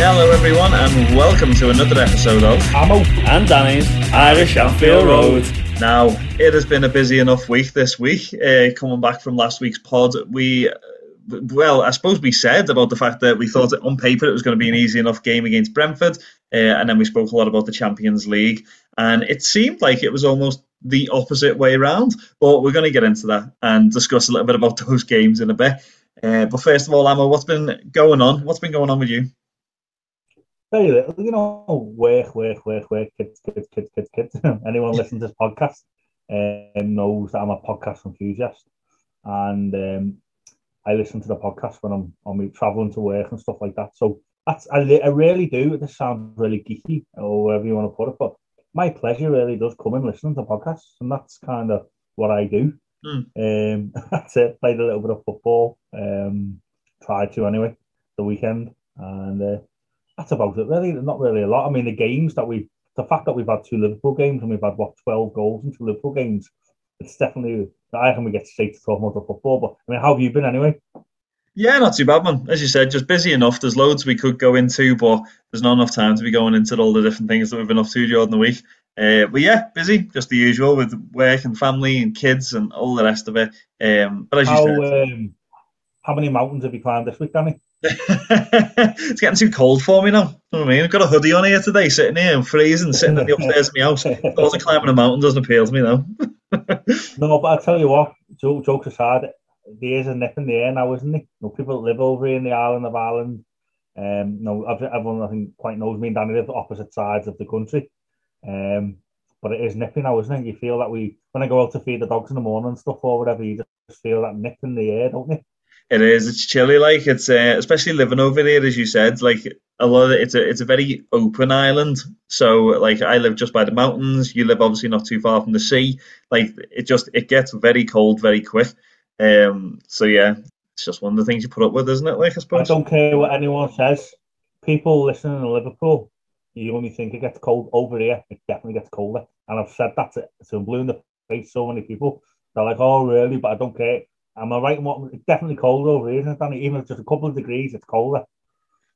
Hello, everyone, and welcome to another episode of Ammo and Danny's Irish Anfield Road. Now, it has been a busy enough week this week. Uh, coming back from last week's pod, we, uh, well, I suppose we said about the fact that we thought that on paper it was going to be an easy enough game against Brentford, uh, and then we spoke a lot about the Champions League, and it seemed like it was almost the opposite way around. But we're going to get into that and discuss a little bit about those games in a bit. Uh, but first of all, Emma, what's been going on? What's been going on with you? Very little, you know, work, work, work, work, kids, kids, kids, kids, kids. Anyone listening to this podcast um, knows that I'm a podcast enthusiast. And um, I listen to the podcast when I'm on traveling to work and stuff like that. So that's I, I really do. This sounds really geeky or whatever you want to put it, but my pleasure really does come in listening to podcasts, and that's kind of what I do. Mm. Um, that's it. Played a little bit of football. Um, tried to anyway. The weekend, and uh, that's about it. Really, not really a lot. I mean, the games that we, the fact that we've had two Liverpool games and we've had what twelve goals in two Liverpool games, it's definitely. I reckon we get straight to talk about the football. But I mean, how have you been anyway? Yeah, not too bad, man. As you said, just busy enough. There's loads we could go into, but there's not enough time to be going into all the different things that we've been up to during the week. Uh, but yeah, busy, just the usual with work and family and kids and all the rest of it. Um, but as you How said, um, how many mountains have you climbed this week, Danny? it's getting too cold for me now. You know what I mean? I've got a hoodie on here today, sitting here and freezing, sitting in the upstairs of my house. Thought of climbing a mountain doesn't appeal to me now. No, but I'll tell you what, joke, jokes aside, there is a nip in the air now, isn't there? You know, people that live over here in the island of Ireland, um, no, everyone I think quite knows me and Danny live opposite sides of the country. Um, but it is nipping now, isn't it? You feel that we, when I go out to feed the dogs in the morning and stuff or whatever, you just feel that nip in the air, don't you? It is. It's chilly. Like it's uh, especially living over there, as you said. Like a lot of it, it's a it's a very open island. So like I live just by the mountains. You live obviously not too far from the sea. Like it just it gets very cold very quick. Um. So yeah, it's just one of the things you put up with, isn't it? Like I suppose. I don't care what anyone says. People listening in Liverpool, you only think it gets cold over here. It definitely gets colder. And I've said that to, to blue in the face so many people. They're like, oh, really? But I don't care. Am I right in what? It's definitely cold over here, isn't it, Danny? Even if it's just a couple of degrees, it's colder.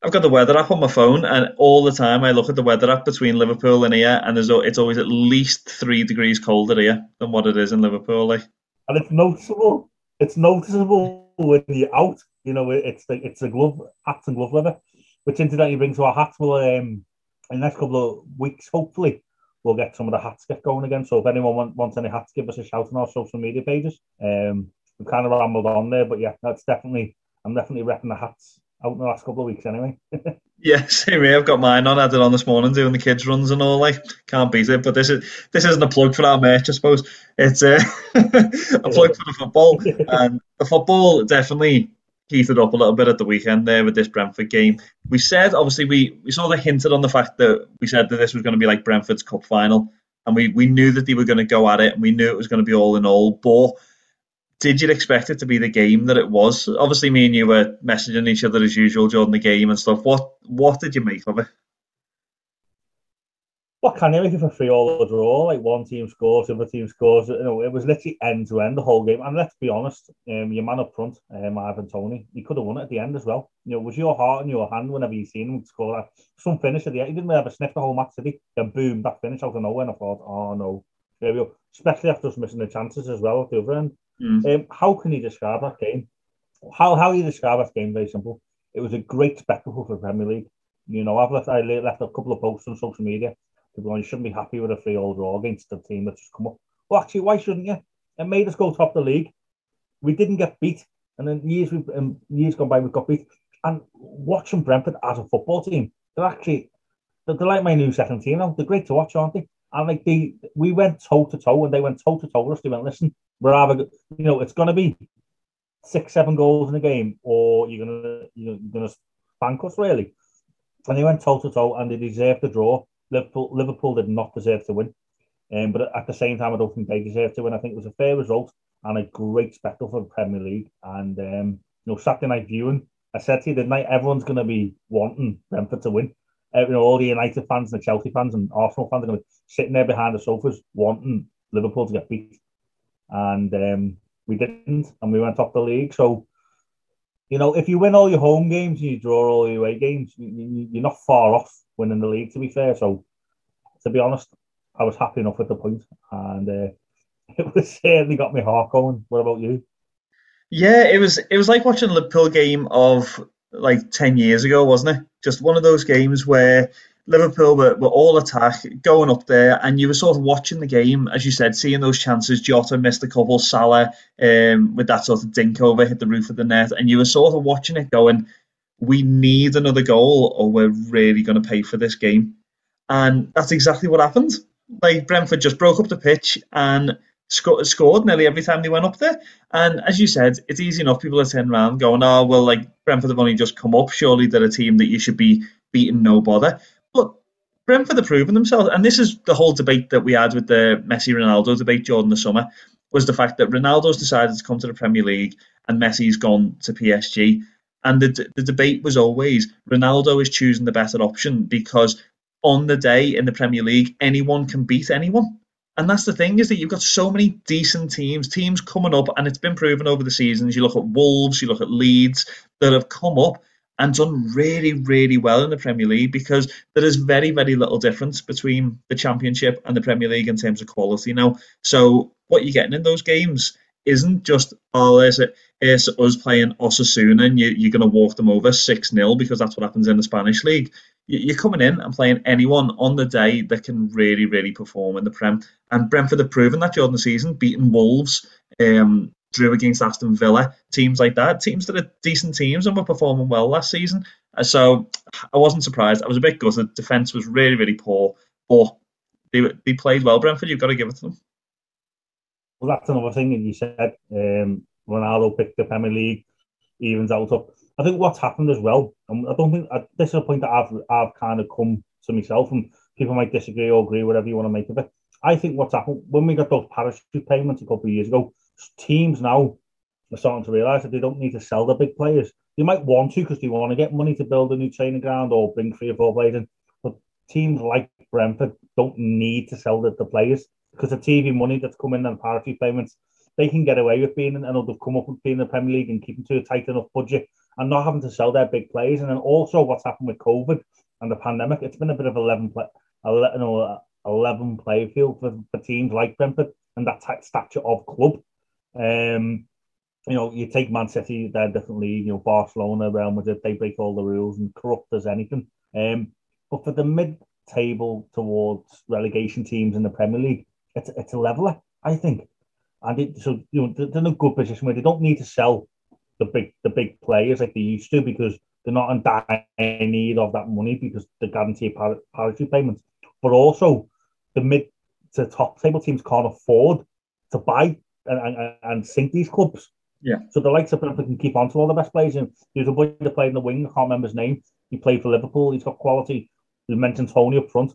I've got the weather app on my phone, and all the time I look at the weather app between Liverpool and here, and there's it's always at least three degrees colder here than what it is in Liverpool. Like And it's noticeable. It's noticeable when you're out. You know, it's the it's the glove hats and glove leather, which incidentally brings to our hats. Will um, in the next couple of weeks, hopefully, we'll get some of the hats get going again. So if anyone want, wants any hats, give us a shout on our social media pages. Um, kind of rambled on there, but yeah, that's definitely I'm definitely repping the hats out in the last couple of weeks anyway. Yeah, same here. I've got mine on. I had it on this morning doing the kids runs and all. Like, can't beat it. But this is this isn't a plug for our merch, I suppose. It's uh, a plug for the football, and the football definitely heated up a little bit at the weekend there with this Brentford game. We said obviously we we sort of hinted on the fact that we said that this was going to be like Brentford's cup final. and we we knew that they were going to go at it, and we knew it was going to be all in all. But did you expect it to be the game that it was? Obviously, me and you were messaging each other as usual during the game and stuff. What what did you make of it? what can you make it a three all draw? Like one team scores, the other team scores. You know, it was literally end to end the whole game. And let's be honest, um, your man up front, um, Ivan Toney, he could have won it at the end as well. You know, was your heart in your hand whenever you seen him score that some finish at the end? He didn't really have a sniff the whole match, did he? Then boom, that finish out of nowhere. And I thought, oh no, there we go. Especially after us missing the chances as well at the other end. Mm. Um, how can you describe that game? How how you describe that game? Very simple. It was a great spectacle for the Premier League. You know, I've left I left a couple of posts on social media People going, you shouldn't be happy with a three all draw against the team that's just come up. Well, actually, why shouldn't you? It made us go top the league. We didn't get beat, and then years we um, years gone by we got beat. And watching Brentford as a football team, they're actually they're, they're like my new second team now. They're great to watch, aren't they? And like they, we went toe to toe, and they went toe to toe with us. They went, listen, we're either, you know, it's going to be six, seven goals in a game, or you're gonna, you know, you're gonna spank us really. And they went toe to toe, and they deserved the draw. Liverpool, Liverpool did not deserve to win. Um, but at the same time, I don't think they deserved to win. I think it was a fair result and a great spectacle for the Premier League. And um, you know, Saturday night viewing, I said to you, the night everyone's going to be wanting Brentford to win. Uh, you know, all the United fans and the Chelsea fans and Arsenal fans are going to be sitting there behind the sofas wanting Liverpool to get beat. And um, we didn't, and we went off the league. So, you know, if you win all your home games and you draw all your away games, you, you're not far off winning the league. To be fair, so to be honest, I was happy enough with the point, and uh, it was certainly got me heart going. What about you? Yeah, it was. It was like watching a Liverpool game of like ten years ago, wasn't it? Just one of those games where Liverpool were, were all attack, going up there, and you were sort of watching the game, as you said, seeing those chances. Jota missed a couple, Salah um, with that sort of dink over, hit the roof of the net, and you were sort of watching it going, we need another goal or we're really going to pay for this game. And that's exactly what happened. Like Brentford just broke up the pitch and sc- scored nearly every time they went up there. And as you said, it's easy enough. People are turning around going, oh, well, like Brentford have only just come up. Surely they're a team that you should be beating no bother. But Brentford have proven themselves. And this is the whole debate that we had with the Messi Ronaldo debate during the summer was the fact that Ronaldo's decided to come to the Premier League and Messi's gone to PSG. And the, the debate was always Ronaldo is choosing the better option because on the day in the Premier League, anyone can beat anyone. And that's the thing is that you've got so many decent teams, teams coming up, and it's been proven over the seasons. You look at Wolves, you look at Leeds that have come up and done really, really well in the Premier League because there is very, very little difference between the Championship and the Premier League in terms of quality now. So what you're getting in those games isn't just oh, is it is us playing Osasuna and you, you're going to walk them over six 0 because that's what happens in the Spanish league. You're coming in and playing anyone on the day that can really, really perform in the Prem. And Brentford have proven that during the season, beating Wolves, um, drew against Aston Villa, teams like that, teams that are decent teams and were performing well last season. Uh, so I wasn't surprised. I was a bit gutted. Defence was really, really poor, but they, they played well. Brentford, you've got to give it to them. Well, that's another thing that you said. Um, Ronaldo picked the Premier League, evens out up. I think what's happened as well, and I don't think uh, this is a point that I've I've kind of come to myself, and people might disagree or agree, whatever you want to make of it. I think what's happened when we got those parachute payments a couple of years ago, teams now are starting to realise that they don't need to sell the big players. They might want to because they want to get money to build a new training ground or bring three or four players in. But teams like Brentford don't need to sell the, the players because the TV money that's coming in and parachute payments, they can get away with being, and they've come up with being in the Premier League and keeping to a tight enough budget and not having to sell their big players. And then also what's happened with COVID and the pandemic, it's been a bit of 11 play, you know, 11 player field for, for teams like Brentford and that type stature of club. Um, you know, you take Man City, they're definitely, you know, Barcelona, Real Madrid, they break all the rules and corrupt as anything. Um, but for the mid table towards relegation teams in the Premier League, it's it's a leveler, I think. And it, so you know they're in a good position where they don't need to sell the big the big players like they used to because they're not in dire need of that money because they guarantee par- parachute payments. But also the mid to top table teams can't afford to buy and, and, and sink these clubs. Yeah. So the likes of Brentford can keep on to all the best players. And there's a boy that played in the wing, I can't remember his name. He played for Liverpool. He's got quality. We mentioned Toney up front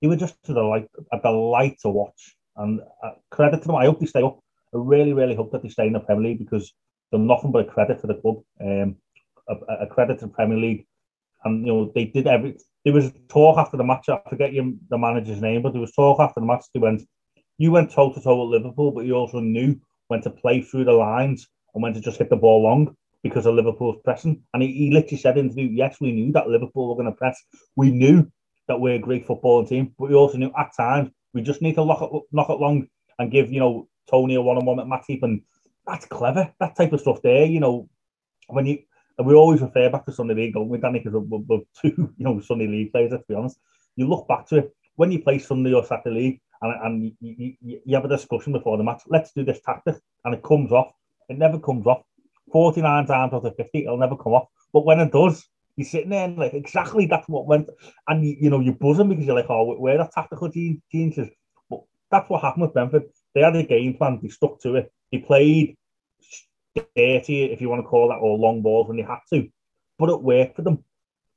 He was just a delight, a delight to watch. And uh, credit to them. I hope they stay up. I really, really hope that they stay in the Premier League because they're nothing but a credit to the club. Um, a, a credit to the Premier League. And you know, they did every there was talk after the match, I forget your, the manager's name, but there was talk after the match. They went, you went toe to toe with Liverpool, but you also knew when to play through the lines and when to just hit the ball long because of Liverpool's pressing. And he, he literally said in the interview, yes, we knew that Liverpool were going to press. We knew that we're a great footballing team, but we also knew at times we just need to lock it, knock it long and give, you know, Toney a one-on-one at Matip. And that's clever, that type of stuff there, you know, when you, and we always refer back to Sunday League, don't we, Danny? Because we're, we're, two, you know, Sunday League players. Let's be honest. You look back to it when you play Sunday or Saturday League, and, and you, you, you have a discussion before the match. Let's do this tactic, and it comes off. It never comes off. Forty-nine times out of fifty, it'll never come off. But when it does, you're sitting there and like exactly that's what went, and you, you know you're buzzing because you're like, oh, where are tactical geniuses? But that's what happened with Brentford. They had a game plan. They stuck to it. They played dirty, if you want to call that, or long balls when they had to. But it worked for them.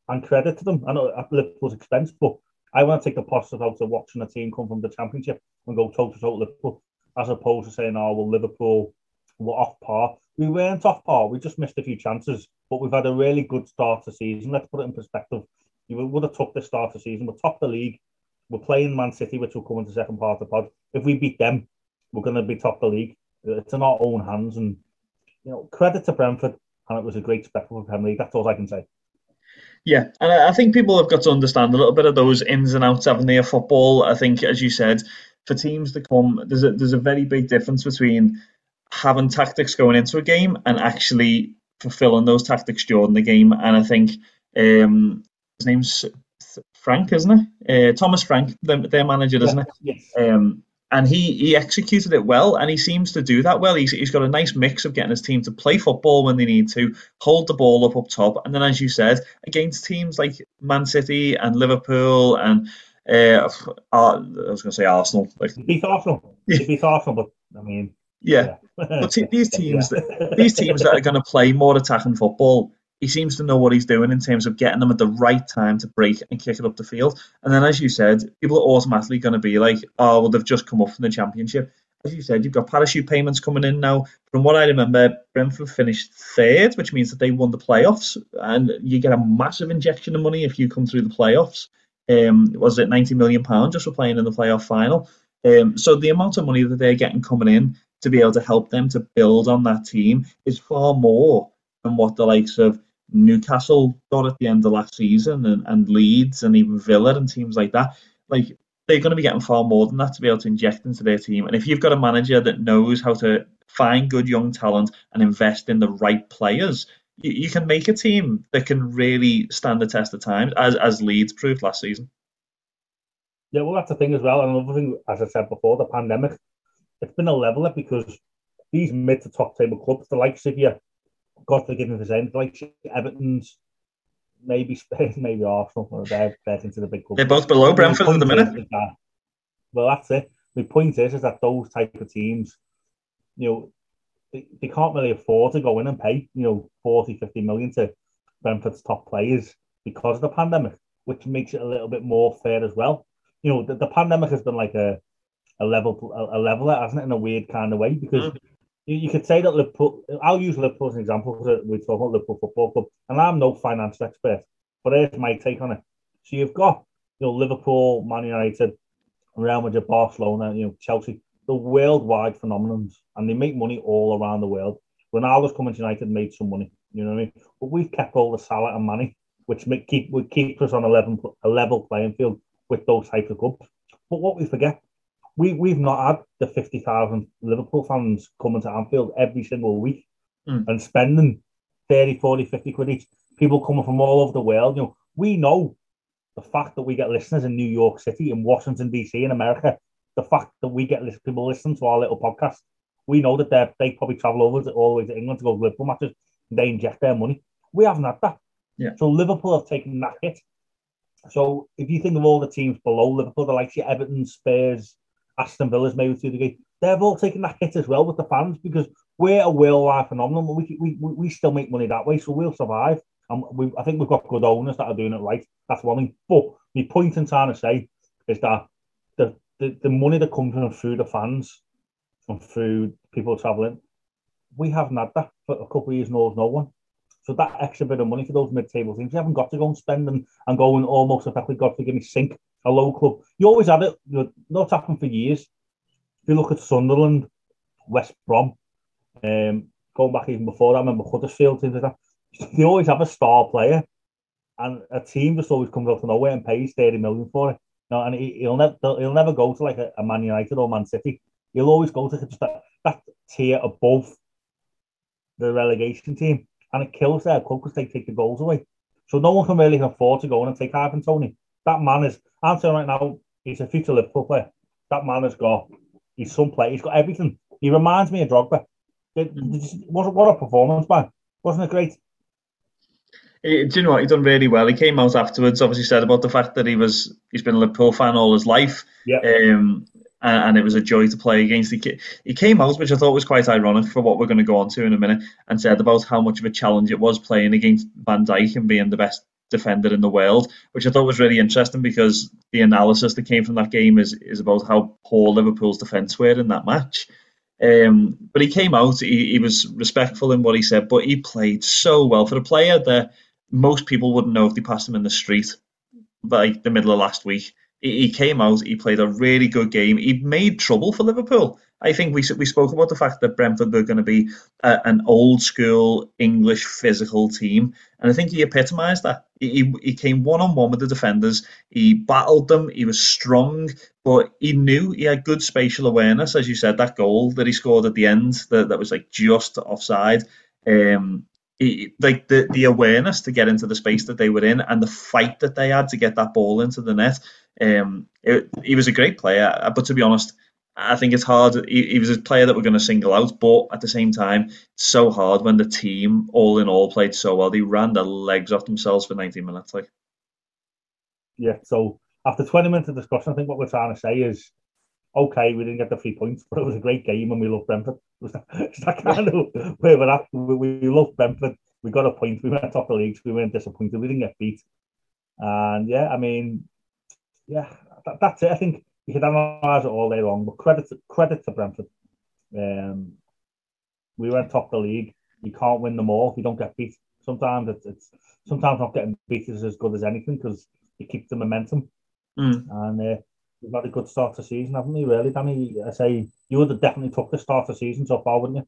And credit to them. I know at Liverpool's expense, but I want to take the positive out of watching a team come from the championship and go toe to toe Liverpool, as opposed to saying, oh, well, Liverpool were off par. We weren't off par. We just missed a few chances, but we've had a really good start to season. Let's put it in perspective. You would have took the start of season. We're top of the league. We're playing Man City, which will come into the second part of the pod. If we beat them, we're going to be top of the league. It's in our own hands, and you know, credit to Brentford, and it was a great spectacle for Premier League. That's all I can say. Yeah, and I think people have got to understand a little bit of those ins and outs, haven't they, of football. I think, as you said, for teams to come, there's a there's a very big difference between having tactics going into a game and actually fulfilling those tactics during the game. And I think um, his name's Frank, isn't it? Uh, Thomas Frank, their, their manager, isn't it? Yes. Um, and he he executed it well, and he seems to do that well. He's he's got a nice mix of getting his team to play football when they need to, hold the ball up up top, and then as you said, against teams like Man City and Liverpool and uh, I was going to say Arsenal, like beat Arsenal, beat Arsenal, but I mean. Yeah, yeah. but these teams, these teams that are going to play more attacking football, he seems to know what he's doing in terms of getting them at the right time to break and kick it up the field. And then, as you said, people are automatically going to be like, oh, well, they've just come up from the championship. As you said, you've got parachute payments coming in now. From what I remember, Brentford finished third, which means that they won the playoffs, and you get a massive injection of money if you come through the playoffs. Um, was it 90 million pounds just for playing in the playoff final? Um, so the amount of money that they're getting coming in to be able to help them to build on that team is far more than what the likes of Newcastle got at the end of last season and, and Leeds and even Villa and teams like that. Like they're going to be getting far more than that to be able to inject into their team. And if you've got a manager that knows how to find good young talent and invest in the right players, you, you can make a team that can really stand the test of time, as as Leeds proved last season. Yeah, well, that's the thing as well. And another thing, as I said before, the pandemic, it's been a leveler because these mid to top table clubs, the likes of you, God forgive me for saying, like Everton's, maybe Spurs, maybe Arsenal, they're, they're into the big club. They're both below Brentford at the minute. That, well, that's it. The point is, is that those type of teams, you know, they, they can't really afford to go in and pay, you know, 40, 50 million to Brentford's top players because of the pandemic, which makes it a little bit more fair as well. You know, the, the pandemic has been like a a level a, a leveler, hasn't it, in a weird kind of way because. Mm you, you could say that Liverpool. I'll use Liverpool as an example because we talk about Liverpool Football Club, and I'm no financial expert, but here's my take on it. So you've got you know Liverpool, Man United, Real Madrid, Barcelona, you know Chelsea, the worldwide phenomenons, and they make money all around the world. Ronaldo's coming to United made some money, you know what I mean? But we've kept all the Salah and money, which make, keep would keep us on a level a level playing field with those types of clubs. But what we forget we we've not had the fifty thousand Liverpool fans coming to Anfield every single week mm. and spending 30, 40, 50 quid each. People coming from all over the world. You know, we know the fact that we get listeners in New York City, in Washington DC, in America. The fact that we get people listening to our little podcast, we know that they they probably travel over to, all the way to England to go to Liverpool matches. They inject their money. We haven't had that. Yeah. So Liverpool have taken that hit. So if you think of all the teams below Liverpool, the likes of Everton, Spurs, Aston Villa's maybe to a degree, they've all taken that hit as well with the fans because we're a worldwide phenomenon. We, we, we still make money that way, so we'll survive. And we, I think we've got good owners that are doing it right. That's one thing. But my point in trying to say, is that the, the, the money that comes from through the fans and through people travelling, we haven't had that for a couple of years, knows no one. So that extra bit of money for those mid-table teams, you haven't got to go and spend and, and go and almost effectively, God forgive me, sink a low club. You always had it. You know, that's happened for years. If you look at Sunderland, West Brom, um, going back even before that, I remember Huddersfield, things like that. They always have a star player, and a team just always comes out of nowhere and pays 30 million for it. You know, and he, will never he'll never go to like a, a, Man United or Man City. He'll always go to just that, that tier above the relegation team, and it kills their club because they take the goals away. So no one can really afford to go in and take Ivan Toney. That man is, I'm saying right now, he's a future Liverpool player. That man has got, he's some player, he's got everything. He reminds me of Drogba. What, what a performance, man. Wasn't it great? do you know what? He done really well. He came out afterwards, obviously said about the fact that he was he's been a Liverpool fan all his life. Yeah. Um, and, and, it was a joy to play against. He, he came out, which I thought was quite ironic for what we're going to go on to in a minute, and said about how much of a challenge it was playing against Van Dijk and being the best defender in the world, which I thought was really interesting because the analysis that came from that game is is about how poor Liverpool's defence were in that match. Um, but he came out, he, he was respectful in what he said, but he played so well for a player that most people wouldn't know if they passed him in the street like the middle of last week. He, he came out, he played a really good game. He made trouble for Liverpool. I think we we spoke about the fact that Brentford were going to be a, an old school English physical team, and I think he epitomised that. He, he came one on one with the defenders. He battled them. He was strong, but he knew he had good spatial awareness, as you said. That goal that he scored at the end, that, that was like just offside. Um, he, like the the awareness to get into the space that they were in and the fight that they had to get that ball into the net. Um, it, he was a great player, but to be honest, I think it's hard. He, he was a player that we're going to single out, but at the same time, it's so hard when the team, all in all, played so well. They ran their legs off themselves for 90 minutes. Like, yeah. So after 20 minutes of discussion, I think what we're trying to say is, okay, we didn't get the three points, but it was a great game, and we love Brentford. It's that kind of where we're at. We, we love Brentford. We got a point. We went top of the league. we weren't disappointed. We didn't get beat. And yeah, I mean, yeah, that, that's it. I think you could analyse it all day long, but credit to, credit to Brentford. Um, we went top of the league. You can't win them all you don't get beat. Sometimes it's, it's sometimes not getting beat is as good as anything because you keep the momentum. Mm. And uh, we've had a good start to the season, haven't we? Really, Danny. I say you would have definitely took the start of the season so far, wouldn't you?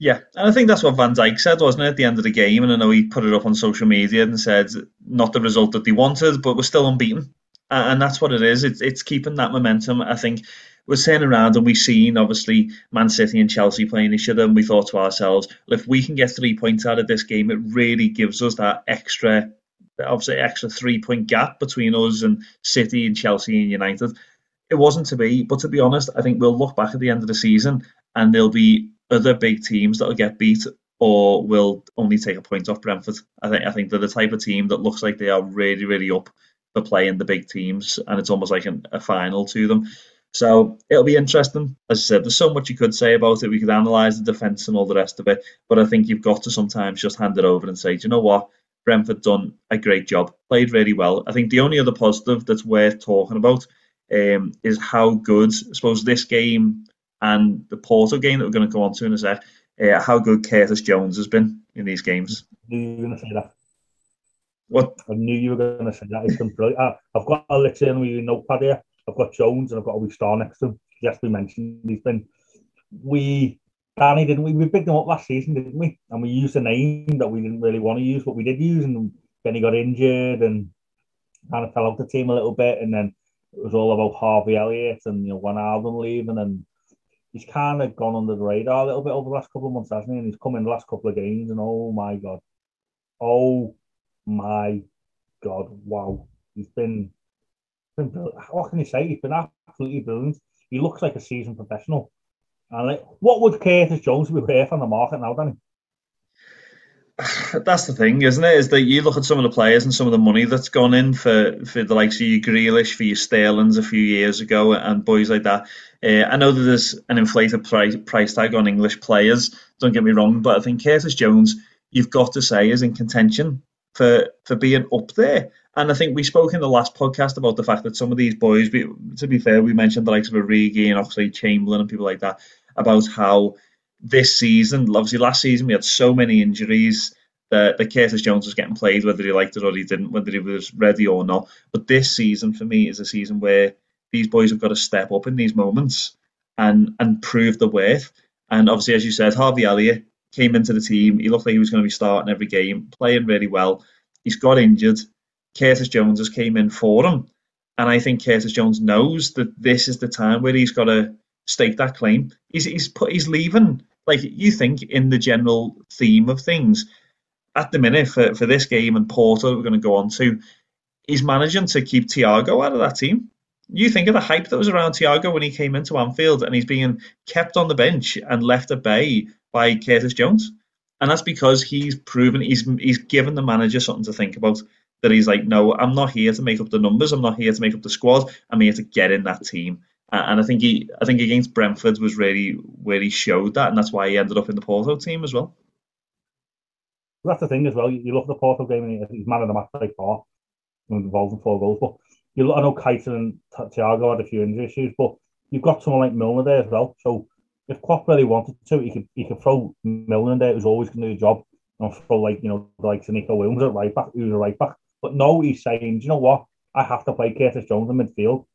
Yeah, and I think that's what Van Dijk said, wasn't it, at the end of the game? And I know he put it up on social media and said not the result that they wanted, but we're still unbeaten and that's what it is. It's it's keeping that momentum. I think we're saying around and we've seen obviously Man City and Chelsea playing each other, and we thought to ourselves, well, if we can get three points out of this game, it really gives us that extra, obviously extra three point gap between us and City and Chelsea and United. It wasn't to be, but to be honest, I think we'll look back at the end of the season and there'll be other big teams that'll get beat or will only take a point off Brentford. I think I think they're the type of team that looks like they are really, really up for playing the big teams, and it's almost like an, a final to them. So it'll be interesting. As I said, there's so much you could say about it. We could analyse the defence and all the rest of it, but I think you've got to sometimes just hand it over and say, do you know what? Brentford done a great job, played really well. I think the only other positive that's worth talking about um, is how good, I suppose, this game and the Porto game that we're going to go on to in a sec, uh, how good Curtis Jones has been in these games. You're going to say that. What? I knew you were going to say that. Brilliant. I, I've got a literally your notepad here. I've got Jones and I've got a wee star next to him. Yes, we mentioned he's been. We Danny didn't we? We picked him up last season, didn't we? And we used a name that we didn't really want to use, but we did use, and then he got injured and kind of fell out the team a little bit, and then it was all about Harvey Elliott and you know Wijnaldum leaving, and he's kind of gone under the radar a little bit over the last couple of months, hasn't he? And he's come in the last couple of games, and oh my god, oh my God, wow. He's been, been what can you say? He's been absolutely brilliant. He looks like a seasoned professional. And like, what would Curtis Jones be worth on the market now, Danny? That's the thing, isn't it? Is that you look at some of the players and some of the money that's gone in for, for the likes of your Grealish, for your Sterlings a few years ago, and boys like that. Uh, I know that there's an inflated price, price tag on English players. Don't get me wrong, but I think Curtis Jones, you've got to say, is in contention for for being up there. And I think we spoke in the last podcast about the fact that some of these boys, we, to be fair, we mentioned the likes of Origi and obviously Chamberlain and people like that, about how this season, obviously last season we had so many injuries that, that Curtis Jones was getting played, whether he liked it or he didn't, whether he was ready or not. But this season for me is a season where these boys have got to step up in these moments and and prove the worth. And obviously, as you said, Harvey Elliott came into the team. He looked like he was going to be starting every game, playing really well. He's got injured. Curtis Jones just came in for him. And I think Curtis Jones knows that this is the time where he's got to stake that claim. He's he's put he's leaving. Like you think in the general theme of things, at the minute for, for this game and Porto we're going to go on to, he's managing to keep Thiago out of that team. You think of the hype that was around Thiago when he came into Anfield and he's being kept on the bench and left at bay by Curtis Jones. And that's because he's proven he's he's given the manager something to think about. That he's like, no, I'm not here to make up the numbers. I'm not here to make up the squad. I'm here to get in that team. And I think he, I think against Brentford was really where he showed that, and that's why he ended up in the Porto team as well. That's the thing as well. You look at the Porto game, and he's man of the match by far, involved in four goals. But you look, I know Keita and Thiago had a few injury issues, but you've got someone like Milner there as well. So if Klopp really wanted to, he could he could throw Milner in there. Was always going to do the job. And throw like you know like to Neco Williams at right back, who's a right back. But no, he's saying, you know what? I have to play Curtis Jones in midfield.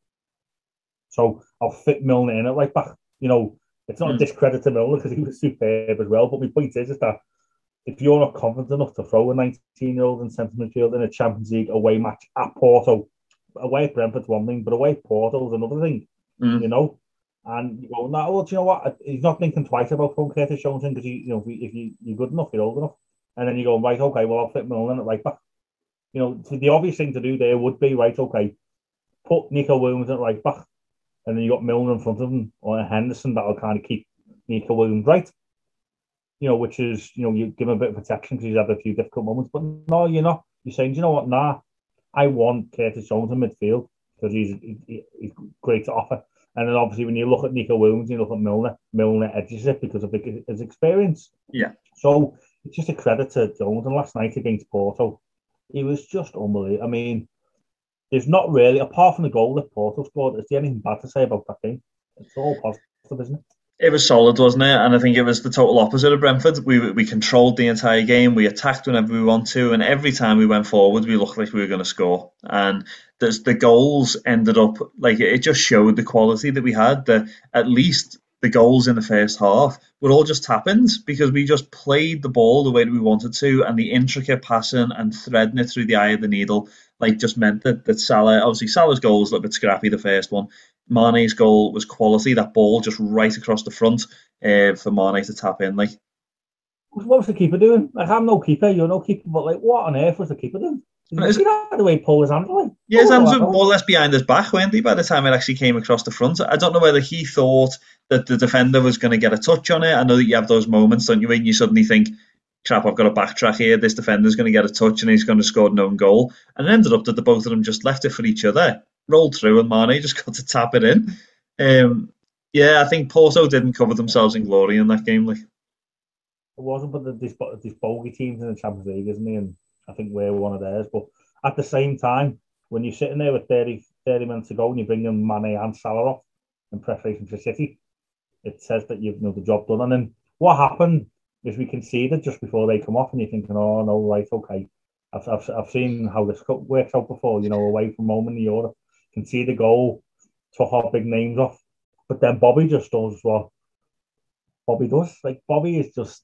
So I'll fit Milner in at right back. You know, it's not mm. a discredit to Milner because he was superb as well. But my point is, is that if you're not confident enough to throw a 19 year old in centre midfield in a Champions League away match at Porto, away at Brentford's one thing, but away at Porto is another thing, mm. you know. And you go, no, well, do you know what? He's not thinking twice about throwing Curtis Jones in because you, you know, if, you, you're good enough, you're old enough. And then you go, right, okay, well, I'll fit Milner at right back. You know, the obvious thing to do there would be, right, okay, put Neco Williams at right back. And then you got Milner in front of him or Henderson that'll kind of keep Neco Williams right you know, which is, you know, you give him a bit of protection because he's had a few difficult moments. But no, you're not. You're saying, you know what? Nah, I want Curtis Jones in midfield because he's, he, he's great to offer. And then obviously, when you look at Neco Williams, you look at Milner, Milner edges it because of his experience. Yeah. So it's just a credit to Jones. And last night against Porto, he was just unbelievable. I mean, there's not really, apart from the goal that Porto scored, is there anything bad to say about that game? It's all positive, isn't it? It was solid, wasn't it? And I think it was the total opposite of Brentford. We we controlled the entire game. We attacked whenever we want to, and every time we went forward, we looked like we were going to score. And there's the goals ended up like it just showed the quality that we had. That at least the goals in the first half were all just tap-ins because we just played the ball the way that we wanted to, and the intricate passing and threading it through the eye of the needle like just meant that that Salah obviously Salah's goal was a little bit scrappy the first one, Mane's goal was quality. That ball just right across the front uh, for Mane to tap in. Like, what was the keeper doing? Like, I'm no keeper, you're no keeper, but like, what on earth was the keeper doing? Did you see that the way Paul was handling? Yeah, his hands were more or less behind his back, weren't they, by the time it actually came across the front? I don't know whether he thought that the defender was going to get a touch on it. I know that you have those moments, don't you, when you suddenly think, crap, I've got a backtrack here. This defender's going to get a touch and he's going to score an own goal. And it ended up that the both of them just left it for each other rolled through, and Mane just got to tap it in. Um, yeah, I think Porto didn't cover themselves in glory in that game. Like it wasn't, but there's, there's bogey teams in the Champions League, isn't he? And I think we're one of theirs. But at the same time, when you're sitting there with 30, 30 minutes to go and you bring in Mane and Salah off in preparation for City, it says that you've you know the job done. And then what happened is we conceded just before they come off, and you're thinking, oh no, right, okay. I've, I've, I've seen how this works out before, you know, away from home in Europe can see the goal, took our big names off. But then Bobby just does what Bobby does. Like Bobby is just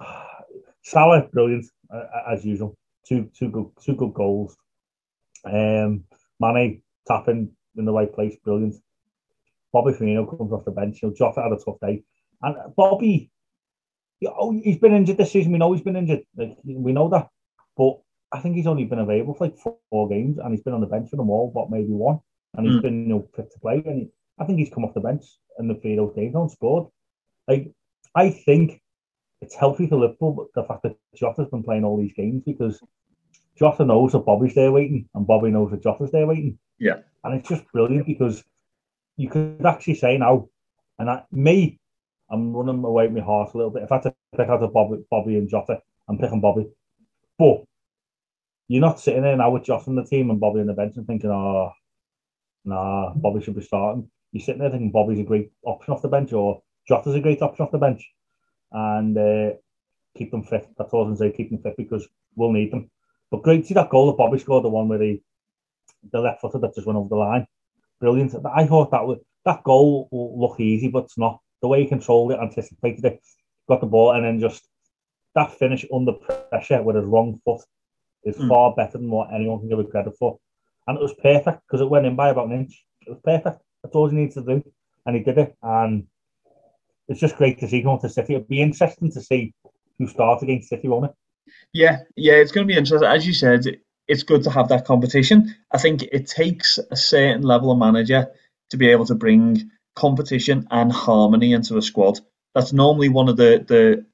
Salah, brilliant as usual. Two two good two good goals. Um, Mane tapping in the right place, brilliant. Bobby Firmino comes off the bench. He'll drop it had a tough day, and Bobby, oh, he's been injured this season. We know he's been injured. Like, we know that, but I think he's only been available for like four, games, and he's been on the bench for them all, but maybe one, and he's mm. been you know fit to play. And he, I think he's come off the bench in the three of those games and scored. Like I think it's healthy for Liverpool, but the fact that Jota's been playing all these games because Jota knows that Bobby's there waiting, and Bobby knows that Jota's there waiting. Yeah, and it's just brilliant because you could actually say now, and I, me, I'm running away with my heart a little bit. If I had to pick out of Bobby, Bobby and Jota, I'm picking Bobby. But you're not sitting there now with Jota on the team and Bobby on the bench and thinking, oh, nah, Bobby should be starting. You're sitting there thinking Bobby's a great option off the bench or Jota's a great option off the bench. And uh, keep them fit. That's all I can say, keep them fit because we'll need them. But great to see that goal that Bobby scored, the one where he, the left footer that just went over the line. Brilliant. I thought that was, that goal will look easy, but it's not. The way he controlled it, anticipated it, got the ball, and then just that finish under pressure with his wrong foot is mm. far better than what anyone can give it credit for. And it was perfect because it went in by about an inch. It was perfect. That's all he needed to do. And he did it. And it's just great to see going to City. It'd be interesting to see who starts against City, won't it? Yeah, yeah, it's going to be interesting. As you said, it's good to have that competition. I think it takes a certain level of manager to be able to bring competition and harmony into a squad. That's normally one of the, the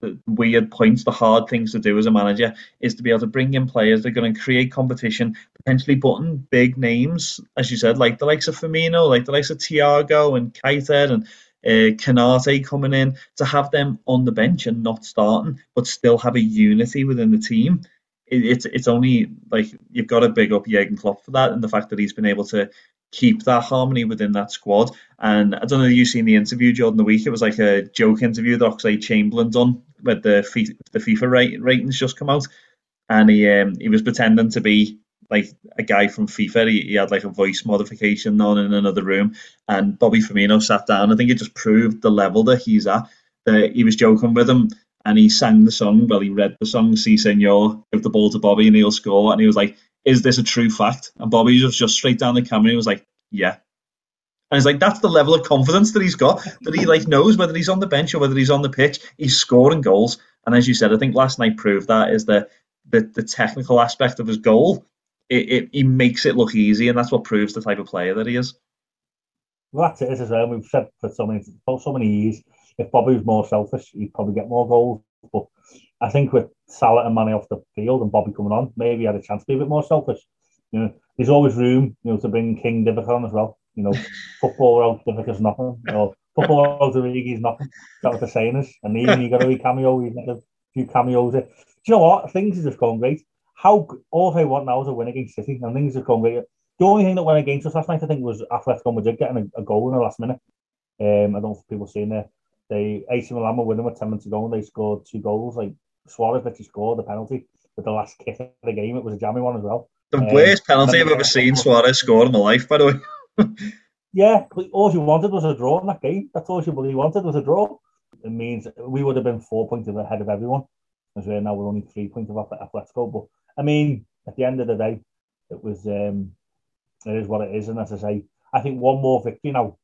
the weird points, the hard things to do as a manager is to be able to bring in players that are going to create competition, potentially putting big names, as you said, like the likes of Firmino, like the likes of Thiago and Keita and uh, Konate coming in, to have them on the bench and not starting, but still have a unity within the team. It, it's it's only like you've got to big up Jurgen Klopp for that and the fact that he's been able to keep that harmony within that squad. And I don't know if you've seen the interview Jordan the week. It was like a joke interview that Oxlade Chamberlain done with the FIFA, the FIFA ratings just come out, and he um, he was pretending to be like a guy from FIFA. He, he, had like a voice modification on in another room, and Bobby Firmino sat down. I think it just proved the level that he's at. That he was joking with him, and he sang the song. Well, he read the song "Si Senor," give the ball to Bobby, and he'll score. And he was like, is this a true fact? And Bobby was just straight down the camera. He was like, yeah. And it's like that's the level of confidence that he's got that he like knows whether he's on the bench or whether he's on the pitch, he's scoring goals. And as you said, I think last night proved that is the the, the technical aspect of his goal. It, it he makes it look easy, and that's what proves the type of player that he is. Well, that's it as well. We've said for so many for so many years, if Bobby was more selfish, he'd probably get more goals. But I think with Salah and Mane off the field and Bobby coming on, maybe he had a chance to be a bit more selfish. You know, there's always room, you know, to bring King Divock on as well. You know, football out Divock is nothing. You know, football out Origi is nothing. That's what the saying is. And even you got a wee cameo, you've got a few cameos. Do you know what? Things are just going great. How all I want now is a win against City, and things are going great. The only thing that went against us last night, I think, was Atletico Madrid getting a, a goal in the last minute. Um, I don't know if people seen there. They AC Milan were winning with ten minutes to go, and they scored two goals. Like Suarez actually scored the penalty with the last kick of the game. It was a jammy one as well. The um, worst penalty I've ever seen Suarez score in my life, by the way. yeah, all she wanted was a draw in that game. That's all she really wanted was a draw. It means we would have been four points ahead of everyone. As we're now we're only three points of Atletico. But I mean, at the end of the day, it was um, it is what it is. And as I say, I think one more victory now,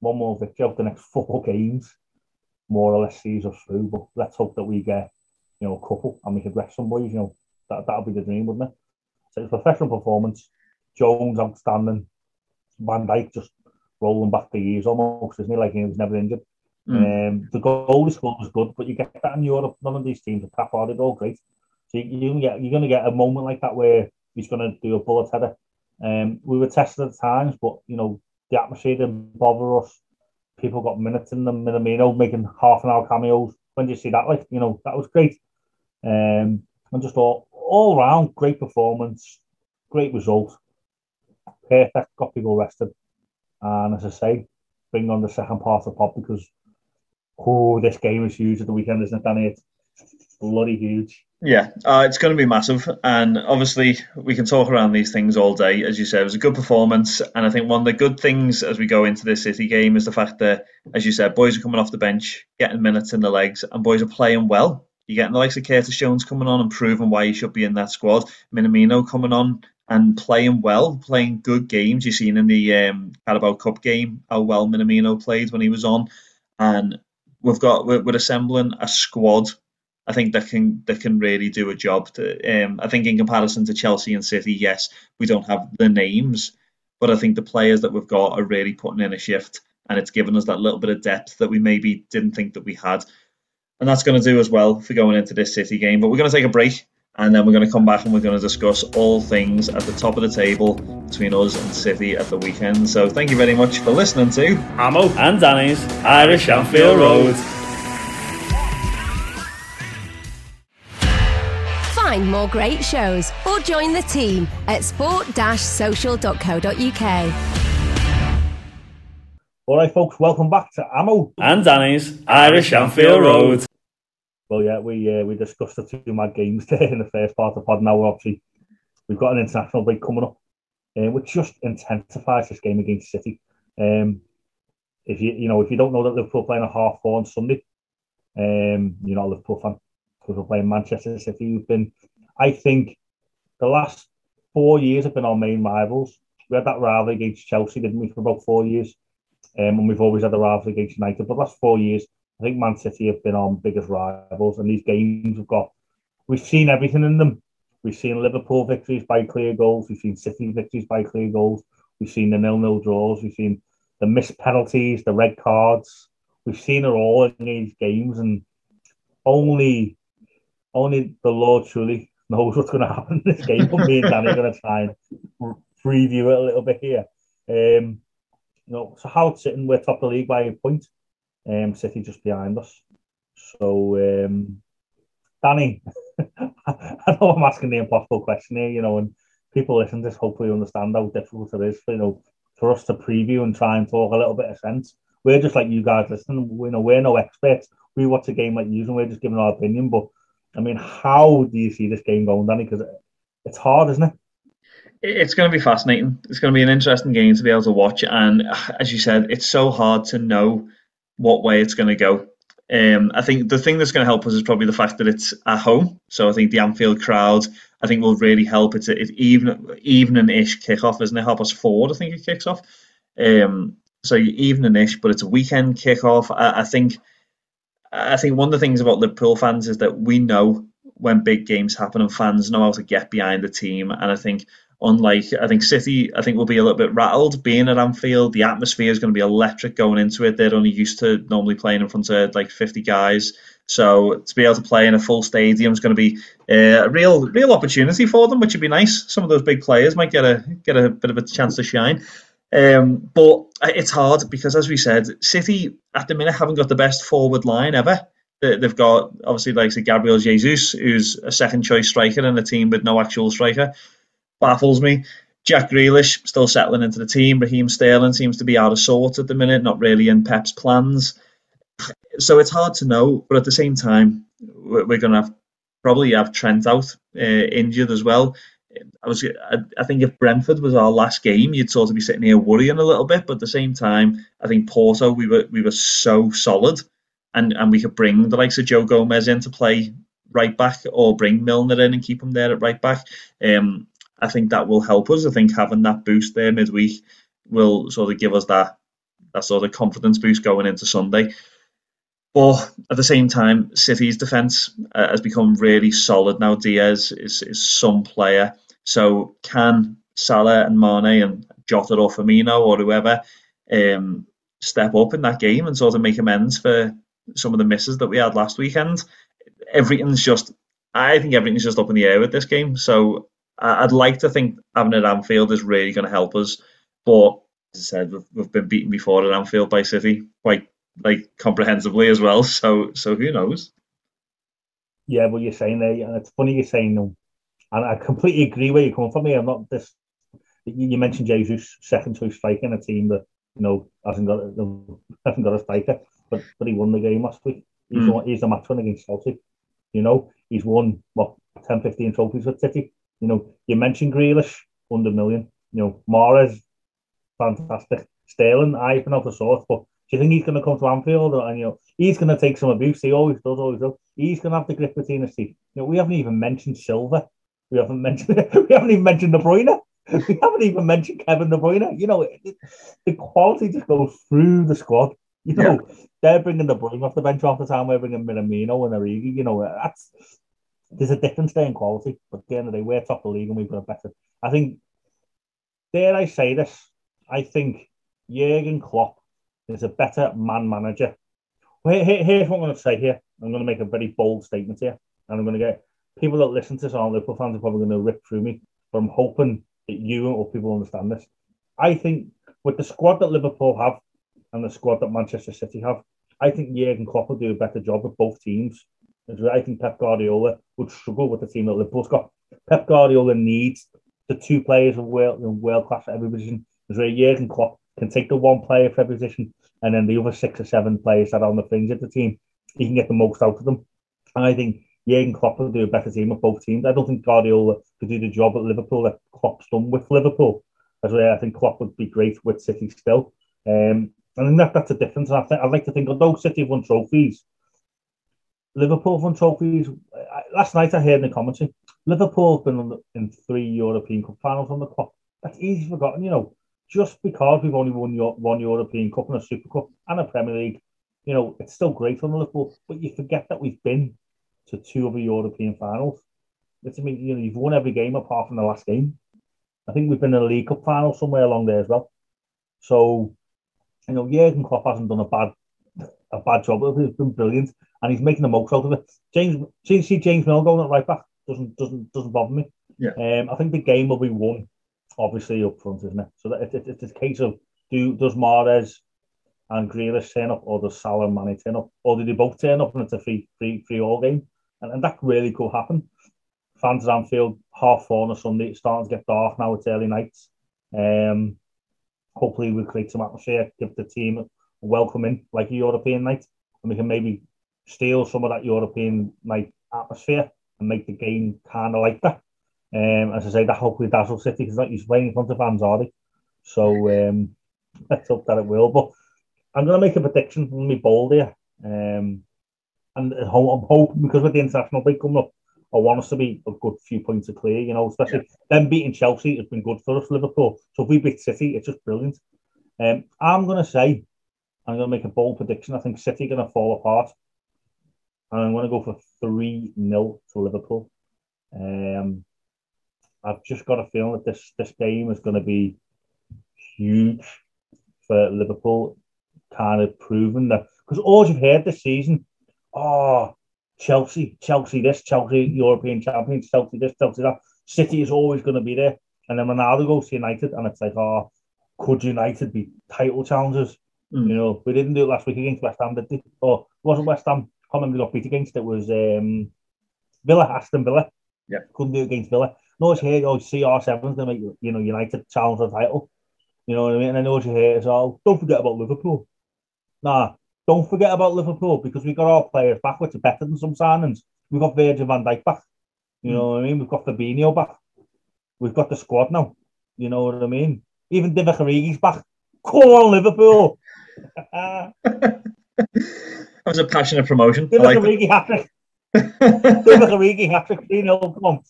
one more victory of the next four games, more or less sees us through. But let's hope that we get you know, a couple and we could rest some boys, you know, that that'll be the dream, wouldn't it? So it's professional performance. Jones outstanding. Van Dijk just rolling back the years almost, isn't he? Like he was never injured. Mm. Um, the goal he scored was good, but you get that in Europe. None of these teams are tap hard, all great. So you, you get, you're going to get a moment like that where he's going to do a bullet header. Um, we were tested at times, but you know the atmosphere didn't bother us. People got minutes in them. Minamino making half an hour cameos. When do you see that? Like you know that was great. Um, and just all, all round great performance, great result, perfect, got people rested. And as I say, bring on the second part of the pod because oh, this game is huge at the weekend, isn't it, Danny? It's bloody huge. Yeah, uh, it's going to be massive, and obviously we can talk around these things all day. As you said, it was a good performance, and I think one of the good things as we go into this City game is the fact that, as you said, boys are coming off the bench, getting minutes in the legs, and boys are playing well. You're getting the likes of Curtis Jones coming on and proving why he should be in that squad. Minamino coming on and playing well, playing good games. You've seen in the um, Carabao Cup game how well Minamino played when he was on, and we've got we're, we're assembling a squad. I think that can that can really do a job. To, um, I think in comparison to Chelsea and City, yes, we don't have the names, but I think the players that we've got are really putting in a shift, and it's given us that little bit of depth that we maybe didn't think that we had. And that's going to do as well for going into this City game. But we're going to take a break and then we're going to come back and we're going to discuss all things at the top of the table between us and City at the weekend. So thank you very much for listening to Amo and Danny's Irish Anfield Road. Find more great shows or join the team at sport-social.co.uk. All right, folks, welcome back to Ammo and Danny's Irish Anfield Road. Well, yeah, we uh, we discussed the two mad games in the first part of the pod. Now, obviously, we've got an international break coming up, uh, which just intensifies this game against City. Um, if you you know if you don't know that Liverpool playing a half four on Sunday, um, you're not a Liverpool fan because we're playing Manchester City. We've been, I think, the last four years have been our main rivals. We had that rivalry against Chelsea, didn't we, for about four years? Um, and we've always had the rivalry against United. But the last four years, I think Man City have been our biggest rivals, and these games have got. We've seen everything in them. We've seen Liverpool victories by clear goals. We've seen City victories by clear goals. We've seen the nil-nil draws. We've seen the missed penalties, the red cards. We've seen it all in these games, and only, only the Lord truly knows what's going to happen in this game. But me and Danny are going to try and preview it a little bit here. Um, you know, so it's sitting, we're top of the league by a point. Um, City just behind us. So, um, Danny, I know I'm asking the impossible question here, you know, and people listen to this hopefully understand how difficult it is for, you know, for us to preview and try and talk a little bit of sense. We're just like you guys listening, we know we're no experts. We watch a game like you and we're just giving our opinion. But I mean, how do you see this game going, Danny? Because it's hard, isn't it? It's going to be fascinating. It's going to be an interesting game to be able to watch. And as you said, it's so hard to know what way it's going to go. Um, I think the thing that's going to help us is probably the fact that it's at home. So I think the Anfield crowd, I think, will really help. It's, it's even evening-ish kickoff, isn't it? Help us forward. I think it kicks off. Um, so evening-ish, but it's a weekend kickoff. I, I think, I think one of the things about Liverpool fans is that we know when big games happen and fans know how to get behind the team. And I think unlike I think City, I think will be a little bit rattled being at Anfield. The atmosphere is going to be electric going into it. They're only used to normally playing in front of like 50 guys. So to be able to play in a full stadium is going to be uh, a real real opportunity for them, which would be nice. Some of those big players might get a get a bit of a chance to shine. Um, but it's hard because, as we said, City at the minute haven't got the best forward line ever. They've got obviously like Gabriel Jesus, who's a second choice striker in a team with no actual striker baffles me. Jack Grealish still settling into the team. Raheem Sterling seems to be out of sorts at the minute, not really in Pep's plans. So it's hard to know, but at the same time, we're going to have probably have Trent out uh, injured as well. I was, I, I, think if Brentford was our last game, you'd sort of be sitting here worrying a little bit. But at the same time, I think Porto, we were we were so solid, and and we could bring the likes of Joe Gomez in to play right back, or bring Milner in and keep him there at right back. Um, I think that will help us. I think having that boost there midweek will sort of give us that that sort of confidence boost going into Sunday. But at the same time, City's defence uh, has become really solid now. Dias is, is some player. So can Salah and Mane and Jota or Firmino or whoever um, step up in that game and sort of make amends for some of the misses that we had last weekend? Everything's just, I think everything's just up in the air with this game. So I'd like to think having it at Anfield is really going to help us, but as I said, we've, we've been beaten before at Anfield by City quite like comprehensively as well. So so who knows? Yeah, what you're saying there, and it's funny you're saying them, and I completely agree where you're coming from. Me, I'm not this. You mentioned Jesus, second choice striker in a team that you know hasn't got hasn't got a striker, but but he won the game last week. He's mm. the, he's the match winner against Chelsea. You know, he's won what 10, 15 trophies with City. You know, you mentioned Grealish, under million. You know, Mahrez, fantastic. Sterling, I've been out of but do you think he's going to come to Anfield and you know he's going to take some abuse? He always does, always does. He's going to have the grip between his teeth. You know, we haven't even mentioned Silva. We haven't mentioned. we haven't even mentioned De Bruyne. We haven't even mentioned Kevin De Bruyne. You know, it, the quality just goes through the squad. You know, yeah. they're bringing De Bruyne off the bench off the time. We're bringing Minamino and Origi. You know, that's there's a difference there in quality, but at the end of the day, we're top of the league and we've got a better. I think, dare I say this, I think Jurgen Klopp is a better man manager. Here, here's what I'm going to say here. I'm going to make a very bold statement here, and I'm going to get people that listen to this on Liverpool fans are probably going to rip through me, but I'm hoping that you or people understand this. I think with the squad that Liverpool have and the squad that Manchester City have, I think Jurgen Klopp will do a better job with both teams I think Pep Guardiola would struggle with the team that Liverpool's got. Pep Guardiola needs the two players of world, world class at every position. Where Jurgen Klopp can take the one player for every position, and then the other six or seven players that are on the fringe of the team, he can get the most out of them. And I think Jurgen Klopp will do a better team with both teams. I don't think Guardiola could do the job at Liverpool that Klopp's done with Liverpool. That's why I think Klopp would be great with City still. Um, think that, that's a difference. I think, I'd like to think, although City have won trophies, Liverpool won trophies. Uh, last night I heard in the commentary, Liverpool have been in three European Cup finals on the clock. That's easy forgotten, you know. Just because we've only won one European Cup and a Super Cup and a Premier League, you know, it's still great for Liverpool. But you forget that we've been to two other European finals. It's, I mean, you know, you've won every game apart from the last game. I think we've been in a League Cup final somewhere along there as well. So, you know, Jurgen Klopp hasn't done a bad a bad job. It's been brilliant, and he's making the most out of it. James, see, James Mill going at right back doesn't doesn't doesn't bother me. Yeah. Um, I think the game will be won, obviously up front, isn't it? So that it, it, it's a case of do does Mahrez and Grealish turn up, or does Salah and Mane turn up, or do they both turn up and it's a free free free all game? And, and that really could happen. Fans at Anfield, half four on a Sunday, it's starting to get dark now, it's early nights. Um, hopefully we'll create some atmosphere, give the team a welcome in, like a European night, and we can maybe steal some of that European night atmosphere and make the game kind of like that. Um, as I say, that hopefully dazzle City because not used playing in front of fans, they? So um, let's hope that it will. But I'm going to make a prediction. I'm going to be bold here. Um, and I'm hoping because with the international break coming up, I want us to be a good few points of clear, you know, especially yeah. them beating Chelsea has been good for us, Liverpool. So if we beat City, it's just brilliant. Um, I'm going to say, I'm going to make a bold prediction. I think City are going to fall apart. And I'm going to go for 3 0 to Liverpool. Um, I've just got a feeling that this, this game is going to be huge for Liverpool, kind of proven that. Because all you've heard this season, oh, Chelsea, Chelsea this, Chelsea European champions, Chelsea this, Chelsea that. City is always going to be there. And then Ronaldo goes to United, and it's like, oh, could United be title challengers? Mm. You know, we didn't do it last week against West Ham, did they? Or wasn't West Ham? I can't remember got beat against. It was um, Villa, Aston Villa. Yeah, couldn't do it against Villa. No, it's here. Oh, CR7's gonna make you know United challenge the title. You know what I mean? And I know what you hear is all. Don't forget about Liverpool. Nah, don't forget about Liverpool because we got our players back, which are better than some signings. We've got Virgil van Dijk back. You know what I mean? We've got Fabinho back. We've got the squad now. You know what I mean? Even Divock Origi's back. Come on, Liverpool! was a passionate promotion. Divock like Origi hat trick. Divock Origi hat trick. 3 0. Come on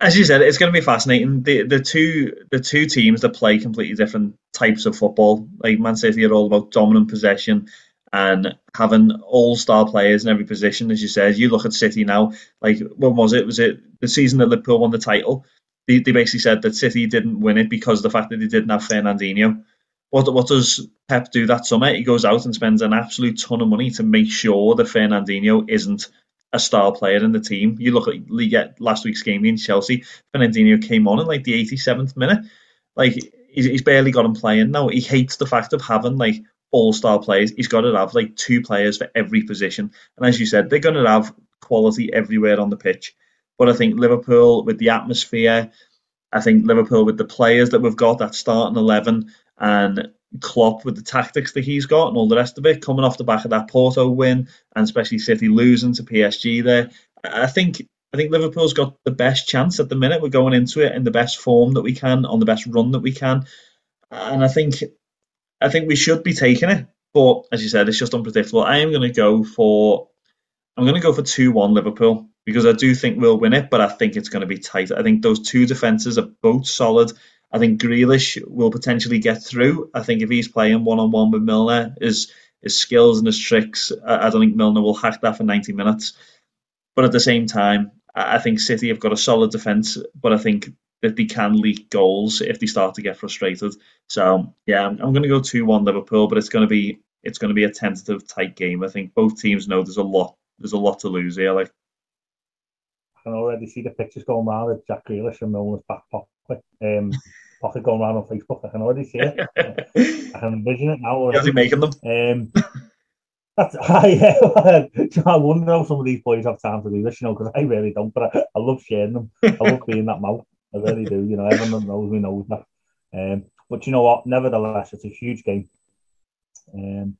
as you said, it's going to be fascinating. The the two the two teams that play completely different types of football. Like Man City are all about dominant possession and having all star players in every position. As you said, you look at City now. Like when was it? Was it the season that Liverpool won the title? They, they basically said that City didn't win it because of the fact that they didn't have Fernandinho. What what does Pep do that summer? He goes out and spends an absolute ton of money to make sure that Fernandinho isn't a star player in the team. You look at last week's game against Chelsea. Fernandinho came on in like the 87th minute. Like he's, he's barely got him playing now. He hates the fact of having like all star players. He's got to have like two players for every position. And as you said, they're going to have quality everywhere on the pitch. But I think Liverpool with the atmosphere, I think Liverpool with the players that we've got, that starting eleven, and Klopp with the tactics that he's got and all the rest of it, coming off the back of that Porto win and especially City losing to PSG there, I think I think Liverpool's got the best chance at the minute. We're going into it in the best form that we can, on the best run that we can, and I think I think we should be taking it. But as you said, it's just unpredictable. I am going to go for I'm to go for two one Liverpool because I do think we'll win it, but I think it's going to be tight. I think those two defenses are both solid. I think Grealish will potentially get through. I think if he's playing one on one with Milner, his his skills and his tricks, I, don't think Milner will hack that for 90 minutes. But at the same time, I, think City have got a solid defence, but I think that they can leak goals if they start to get frustrated. So yeah, I'm, I'm going to go two one Liverpool, but it's going to be it's going to be a tentative tight game. I think both teams know there's a lot there's a lot to lose here. Like I can already see the pictures going around of Jack Grealish and Milner's back pocket, um, pocket going around on Facebook. I can already see it. I can envision it now. How's he making them? Um, That's, I, yeah, I wonder how some of these boys have time to do this, you know, because I really don't. But I, I love sharing them. I love being that mouth. I really do. You know, everyone knows me knows that. Um, but you know what? Nevertheless, it's a huge game. Um,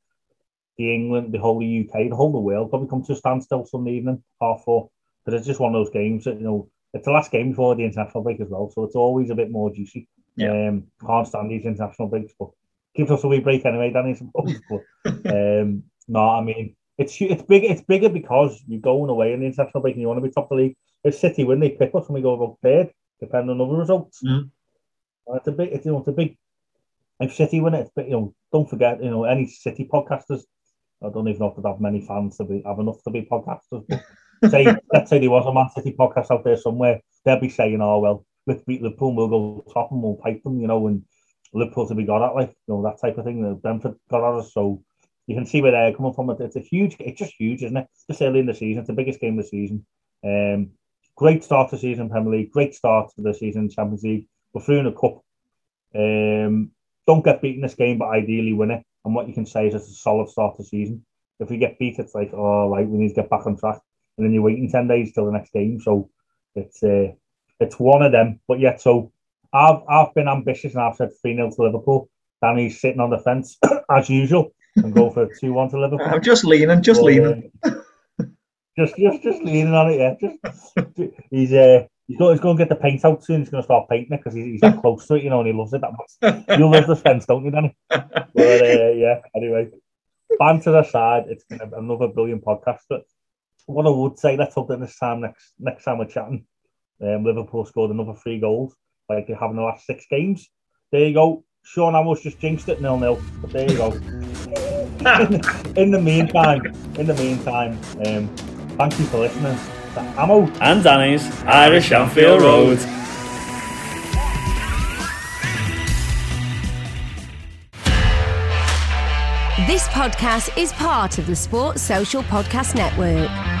the England, the whole the UK, the whole the world probably come to a standstill Sunday evening, half four. But it's just one of those games that you know it's the last game before the international break as well, so it's always a bit more juicy. Yeah. Um, can't stand these international breaks, but keeps us a wee break anyway, Danny. I suppose. But um, no, I mean it's it's big. It's bigger because you're going away in the international break and you want to be top of the league. If City win, they pick us and we go about third, depending on other results. Mhm. It's a big. It's, you know, it's a big. If City win it, it's big, you know, don't forget, you know, any City podcasters. I don't even know if they'd have many fans to be have enough to be podcasters. But say, let's say there was a Man City podcast out there somewhere, they'll be saying, "Oh well, let's beat Liverpool, we'll go top and we'll pipe them," you know, and Liverpool to be got at, like you know that type of thing. that Brentford got at us, so you can see where they're coming from. It's a huge, it's just huge, isn't it? Just early in the season, it's the biggest game of the season. Um, great start to season, Premier League. Great start to the season, Champions League. We're through in the cup. Um, don't get beaten this game, but ideally win it. And what you can say is it's a solid start to season. If we get beat, it's like, oh, right, we need to get back on track. And then you're waiting 10 days till the next game. So it's uh, it's one of them. But yet, so I've, I've been ambitious and I've said 3 0 to Liverpool. Danny's sitting on the fence, as usual, and go for 2 1 to Liverpool. I'm just leaning, just But, leaning. uh, just, just, just leaning on it. Yeah, just he's uh, he's going, he's going to get the paint out soon. He's going to start painting it because he's, he's that close to it, you know, and he loves it that much. You love the fence, don't you, Danny? But uh, yeah, anyway, banter aside, it's been another brilliant podcast. But what I would say, let's hope that this time next next time we're chatting, um, Liverpool scored another three goals like they have in the last six games. There you go. Sean Amos just jinxed it nil nil. But there you go. in the meantime, in the meantime, um, thank you for listening. To Ammo. And Danny's Irish Anfield Road. This podcast is part of the Sports Social Podcast Network.